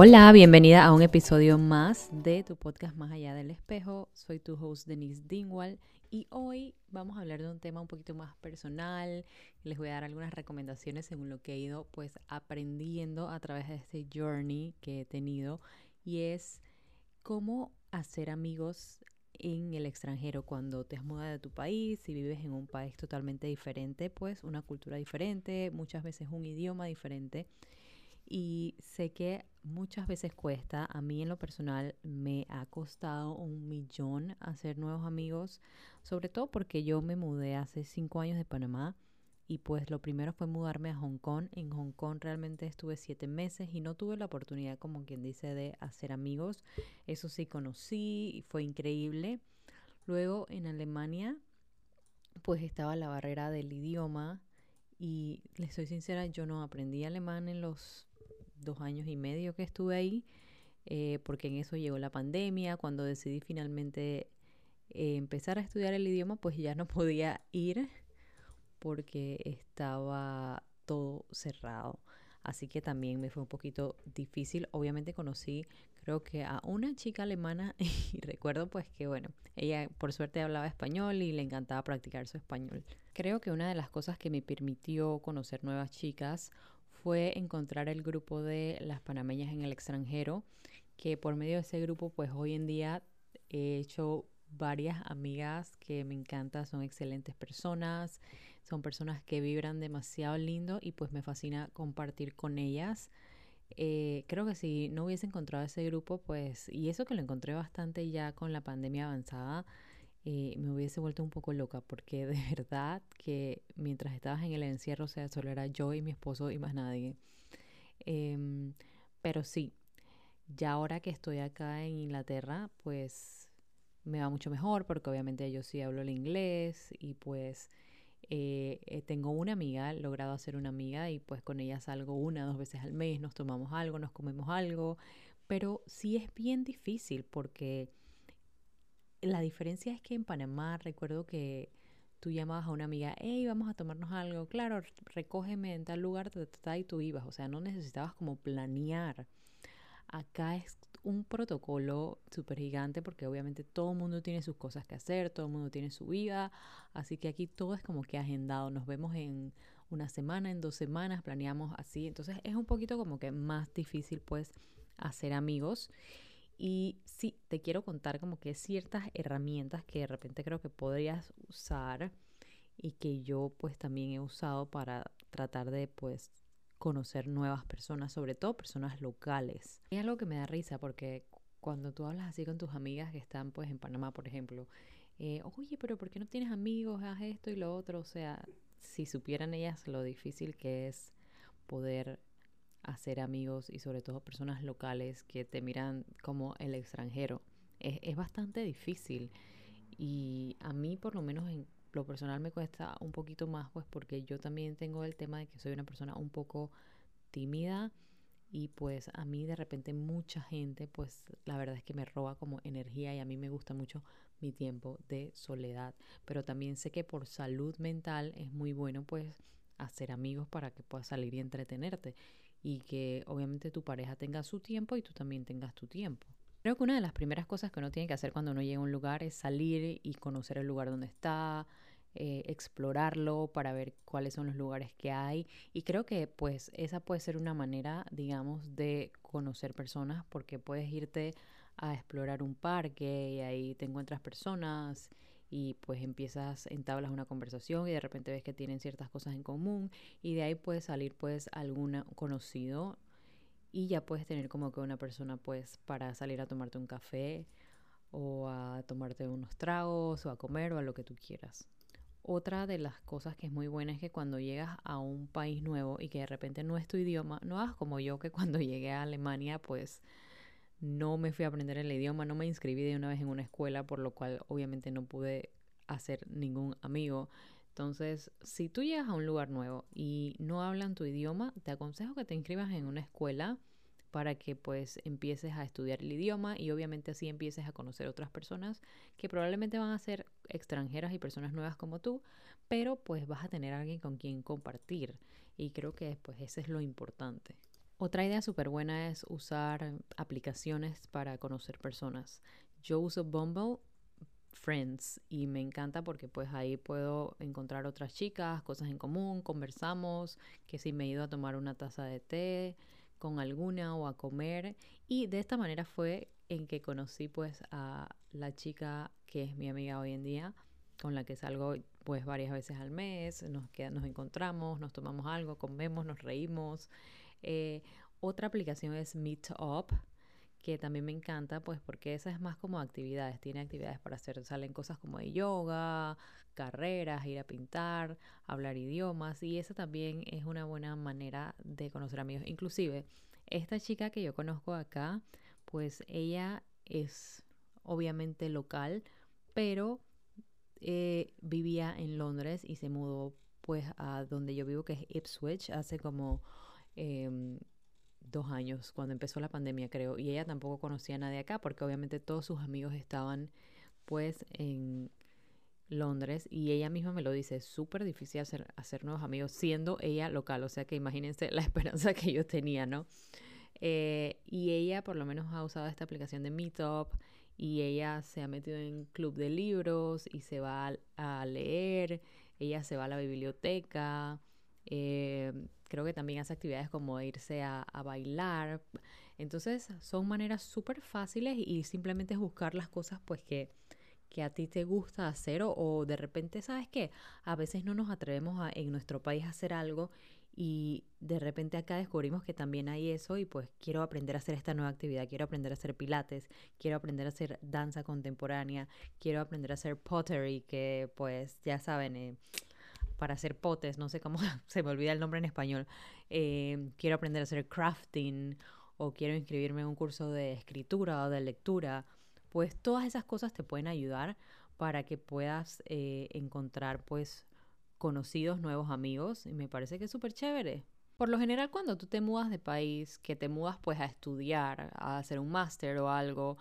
Hola, bienvenida a un episodio más de tu podcast Más allá del espejo. Soy tu host Denise Dingwall y hoy vamos a hablar de un tema un poquito más personal. Les voy a dar algunas recomendaciones según lo que he ido pues aprendiendo a través de este journey que he tenido y es cómo hacer amigos en el extranjero cuando te has mudado de tu país y vives en un país totalmente diferente, pues una cultura diferente, muchas veces un idioma diferente y sé que muchas veces cuesta, a mí en lo personal me ha costado un millón hacer nuevos amigos, sobre todo porque yo me mudé hace cinco años de Panamá y pues lo primero fue mudarme a Hong Kong. En Hong Kong realmente estuve siete meses y no tuve la oportunidad, como quien dice, de hacer amigos. Eso sí conocí y fue increíble. Luego en Alemania pues estaba la barrera del idioma y les soy sincera, yo no aprendí alemán en los dos años y medio que estuve ahí, eh, porque en eso llegó la pandemia. Cuando decidí finalmente eh, empezar a estudiar el idioma, pues ya no podía ir porque estaba todo cerrado. Así que también me fue un poquito difícil. Obviamente conocí, creo que a una chica alemana y recuerdo pues que bueno, ella por suerte hablaba español y le encantaba practicar su español. Creo que una de las cosas que me permitió conocer nuevas chicas fue encontrar el grupo de las panameñas en el extranjero, que por medio de ese grupo, pues hoy en día he hecho varias amigas que me encantan, son excelentes personas, son personas que vibran demasiado lindo y pues me fascina compartir con ellas. Eh, creo que si no hubiese encontrado ese grupo, pues, y eso que lo encontré bastante ya con la pandemia avanzada, eh, me hubiese vuelto un poco loca porque de verdad que mientras estabas en el encierro, o sea, solo era yo y mi esposo y más nadie. Em, pero sí, ya ahora que estoy acá en Inglaterra, pues me va mucho mejor porque obviamente yo sí hablo el inglés y pues eh, eh, tengo una amiga, logrado hacer una amiga y pues con ella salgo una, dos veces al mes, nos tomamos algo, nos comemos algo, pero sí es bien difícil porque la diferencia es que en Panamá recuerdo que tú llamabas a una amiga, hey, vamos a tomarnos algo, claro, recógeme en tal lugar, y tú ibas, o sea, no necesitabas como planear. Acá es un protocolo súper gigante porque obviamente todo el mundo tiene sus cosas que hacer, todo el mundo tiene su vida, así que aquí todo es como que agendado, nos vemos en una semana, en dos semanas, planeamos así, entonces es un poquito como que más difícil pues hacer amigos. Y sí, te quiero contar como que ciertas herramientas que de repente creo que podrías usar y que yo pues también he usado para tratar de pues conocer nuevas personas, sobre todo personas locales. Es algo que me da risa porque cuando tú hablas así con tus amigas que están pues en Panamá, por ejemplo, eh, oye, pero ¿por qué no tienes amigos? Haz esto y lo otro. O sea, si supieran ellas lo difícil que es poder hacer amigos y sobre todo personas locales que te miran como el extranjero. Es, es bastante difícil. Y a mí por lo menos en lo personal me cuesta un poquito más pues porque yo también tengo el tema de que soy una persona un poco tímida y pues a mí de repente mucha gente pues la verdad es que me roba como energía y a mí me gusta mucho mi tiempo de soledad. Pero también sé que por salud mental es muy bueno pues hacer amigos para que puedas salir y entretenerte y que obviamente tu pareja tenga su tiempo y tú también tengas tu tiempo. Creo que una de las primeras cosas que uno tiene que hacer cuando uno llega a un lugar es salir y conocer el lugar donde está, eh, explorarlo para ver cuáles son los lugares que hay. Y creo que pues esa puede ser una manera, digamos, de conocer personas porque puedes irte a explorar un parque y ahí te encuentras personas y pues empiezas, entablas una conversación y de repente ves que tienen ciertas cosas en común y de ahí puede salir pues algún conocido y ya puedes tener como que una persona pues para salir a tomarte un café o a tomarte unos tragos o a comer o a lo que tú quieras. Otra de las cosas que es muy buena es que cuando llegas a un país nuevo y que de repente no es tu idioma, no hagas como yo que cuando llegué a Alemania pues no me fui a aprender el idioma, no me inscribí de una vez en una escuela, por lo cual obviamente no pude hacer ningún amigo. Entonces, si tú llegas a un lugar nuevo y no hablan tu idioma, te aconsejo que te inscribas en una escuela para que pues empieces a estudiar el idioma y obviamente así empieces a conocer otras personas que probablemente van a ser extranjeras y personas nuevas como tú, pero pues vas a tener alguien con quien compartir y creo que pues ese es lo importante. Otra idea súper buena es usar aplicaciones para conocer personas. Yo uso Bumble Friends y me encanta porque pues ahí puedo encontrar otras chicas, cosas en común, conversamos, que si me he ido a tomar una taza de té con alguna o a comer y de esta manera fue en que conocí pues a la chica que es mi amiga hoy en día, con la que salgo pues varias veces al mes, nos, nos encontramos, nos tomamos algo, comemos, nos reímos. Eh, otra aplicación es Meetup, que también me encanta, pues porque esa es más como actividades, tiene actividades para hacer, salen cosas como de yoga, carreras, ir a pintar, hablar idiomas, y esa también es una buena manera de conocer amigos. Inclusive, esta chica que yo conozco acá, pues ella es obviamente local, pero eh, vivía en Londres y se mudó pues a donde yo vivo, que es Ipswich, hace como em, dos años, cuando empezó la pandemia, creo. Y ella tampoco conocía a nadie acá, porque obviamente todos sus amigos estaban pues en Londres y ella misma me lo dice, es súper difícil hacer, hacer nuevos amigos siendo ella local, o sea que imagínense la esperanza que yo tenía, ¿no? Eh, y ella por lo menos ha usado esta aplicación de Meetup y ella se ha metido en club de libros y se va a, leer, ella se va a la biblioteca, eh, creo que también hace actividades como irse a, bailar. Entonces son maneras súper fáciles y simplemente es buscar las cosas pues que, que a ti te gusta hacer o, de repente, ¿sabes qué? A veces no nos atrevemos a, en nuestro país a hacer algo y de repente acá descubrimos que también hay eso y pues quiero aprender a hacer esta nueva actividad, quiero aprender a hacer pilates, quiero aprender a hacer danza contemporánea, quiero aprender a hacer pottery, que pues ya saben, eh, para hacer potes, no sé cómo se me olvida el nombre en español, eh, quiero aprender a hacer crafting o quiero inscribirme en un curso de escritura o de lectura, pues todas esas cosas te pueden ayudar para que puedas eh, encontrar pues conocidos, nuevos amigos, y me parece que es súper chévere. Por lo general, cuando tú te mudas de país, que te mudas pues a estudiar, a hacer un máster o algo,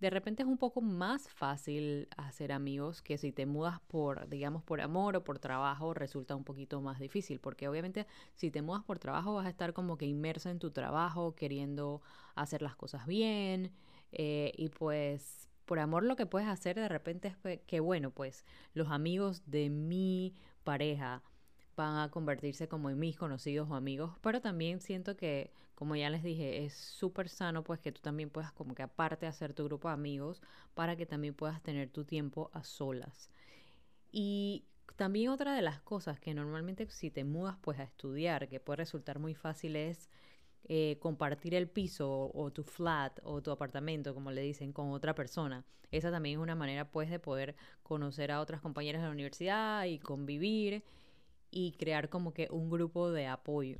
de repente es un poco más fácil hacer amigos que si te mudas por, digamos, por amor o por trabajo, resulta un poquito más difícil, porque obviamente si te mudas por trabajo vas a estar como que inmerso en tu trabajo, queriendo hacer las cosas bien, eh, y pues por amor lo que puedes hacer de repente es que, bueno, pues los amigos de mi pareja van a convertirse como en mis conocidos o amigos, pero también siento que, como ya les dije, es súper sano pues que tú también puedas como que aparte hacer tu grupo de amigos para que también puedas tener tu tiempo a solas. Y también otra de las cosas que normalmente si te mudas pues a estudiar, que puede resultar muy fácil es eh, compartir el piso o tu flat o tu apartamento, como le dicen, con otra persona. Esa también es una manera pues de poder conocer a otras compañeras de la universidad y convivir y crear como que un grupo de apoyo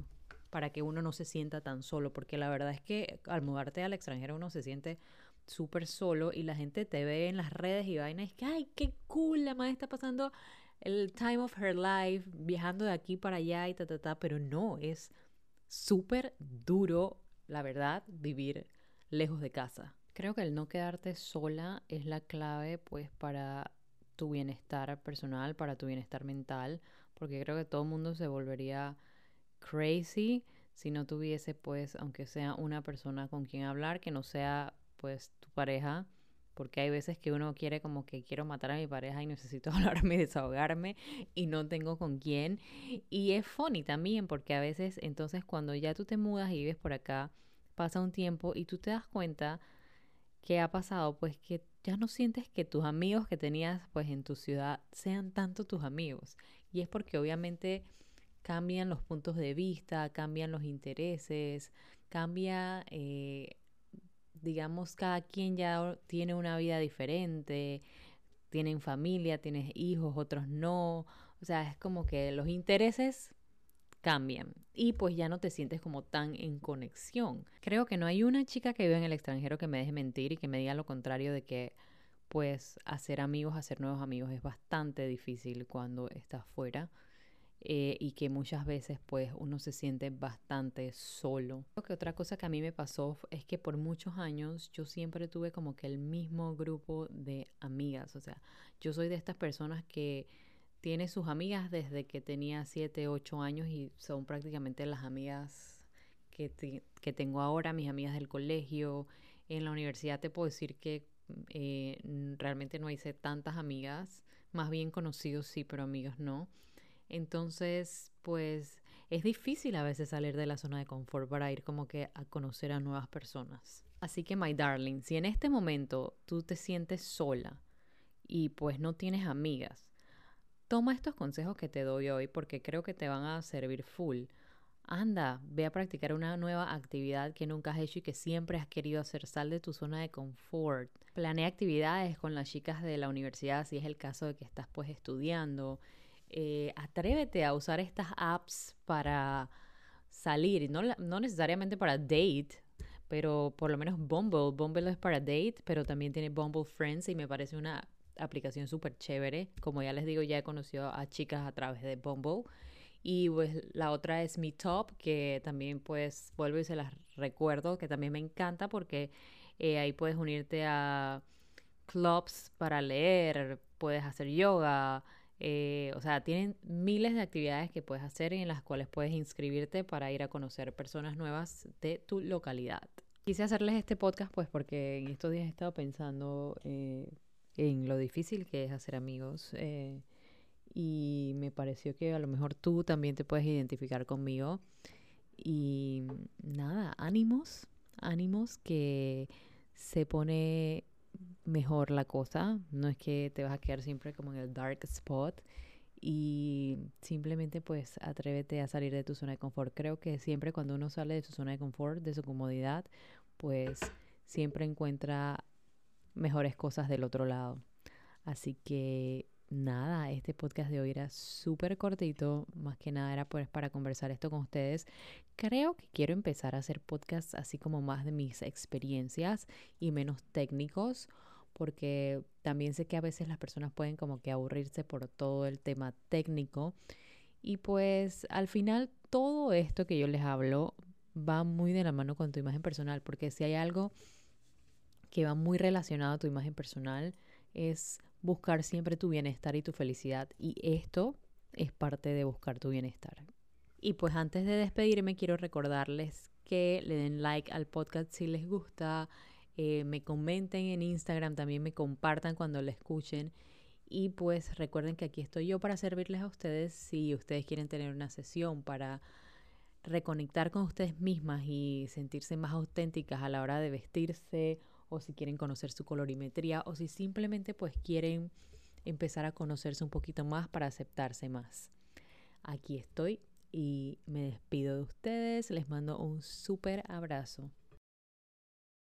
para que uno no se sienta tan solo, porque la verdad es que al mudarte al extranjero uno se siente súper solo y la gente te ve en las redes y vainas, es que, ay, qué cool, la madre está pasando el time of her life, viajando de aquí para allá y ta, ta, ta, pero no, es súper duro, la verdad, vivir lejos de casa. Creo que el no quedarte sola es la clave pues para tu bienestar personal, para tu bienestar mental, porque creo que todo el mundo se volvería crazy si no tuviese pues aunque sea una persona con quien hablar que no sea pues tu pareja porque hay veces que uno quiere como que quiero matar a mi pareja y necesito hablarme y desahogarme y no tengo con quién. Y es funny también porque a veces entonces cuando ya tú te mudas y vives por acá, pasa un tiempo y tú te das cuenta que ha pasado pues que ya no sientes que tus amigos que tenías pues en tu ciudad sean tanto tus amigos. Y es porque obviamente cambian los puntos de vista, cambian los intereses, cambia eh, digamos, cada quien ya tiene una vida diferente, tienen familia, tienes hijos, otros no. O sea, es como que los intereses cambian y pues ya no te sientes como tan en conexión. Creo que no hay una chica que vive en el extranjero que me deje mentir y que me diga lo contrario de que pues hacer amigos, hacer nuevos amigos es bastante difícil cuando estás fuera. Eh, y que muchas veces pues uno se siente bastante solo. Creo que otra cosa que a mí me pasó es que por muchos años yo siempre tuve como que el mismo grupo de amigas, o sea, yo soy de estas personas que tiene sus amigas desde que tenía 7, 8 años y son prácticamente las amigas que, que tengo ahora, mis amigas del colegio. En la universidad te puedo decir que eh, realmente no hice tantas amigas, más bien conocidos sí, pero amigos no. Entonces, pues es difícil a veces salir de la zona de confort para ir como que a conocer a nuevas personas. Así que, my darling, si en este momento tú te sientes sola y pues no tienes amigas, toma estos consejos que te doy hoy porque creo que te van a servir full. Anda, ve a practicar una nueva actividad que nunca has hecho y que siempre has querido hacer. Sal de tu zona de confort. Planea actividades con las chicas de la universidad si es el caso de que estás pues estudiando. Eh, atrévete a usar estas apps para salir, no, no necesariamente para date, pero por lo menos Bumble. Bumble es para date, pero también tiene Bumble Friends y me parece una aplicación súper chévere. Como ya les digo, ya he conocido a chicas a través de Bumble. Y pues la otra es Meetup, que también pues vuelvo y se las recuerdo, que también me encanta porque eh, ahí puedes unirte a clubs para leer, puedes hacer yoga, eh, o sea, tienen miles de actividades que puedes hacer y en las cuales puedes inscribirte para ir a conocer personas nuevas de tu localidad. Quise hacerles este podcast pues porque en estos días he estado pensando eh, en lo difícil que es hacer amigos y me pareció que a lo mejor tú también te puedes identificar conmigo y nada, ánimos, ánimos que se pone mejor la cosa. No es que te vas a quedar siempre como en el dark spot. Y simplemente pues atrévete a salir de tu zona de confort. Creo que siempre cuando uno sale de su zona de confort, de su comodidad, pues siempre encuentra mejores cosas del otro lado. Así que nada, este podcast de hoy era súper cortito, más que nada era pues para conversar esto con ustedes. Creo que quiero empezar a hacer podcasts así como más de mis experiencias y menos técnicos, porque también sé que a veces las personas pueden como que aburrirse por todo el tema técnico. Y pues al final todo esto que yo les hablo va muy de la mano con tu imagen personal, porque si hay algo que va muy relacionado a tu imagen personal, es buscar siempre tu bienestar y tu felicidad. Y esto es parte de buscar tu bienestar. Y pues antes de despedirme quiero recordarles que le den like al podcast si les gusta, eh, me comenten en Instagram, también me compartan cuando lo escuchen. Y pues recuerden que aquí estoy yo para servirles a ustedes si ustedes quieren tener una sesión para reconectar con ustedes mismas y sentirse más auténticas a la hora de vestirse o si quieren conocer su colorimetría o si simplemente pues quieren empezar a conocerse un poquito más para aceptarse más. Aquí estoy y me despido de ustedes, les mando un súper abrazo.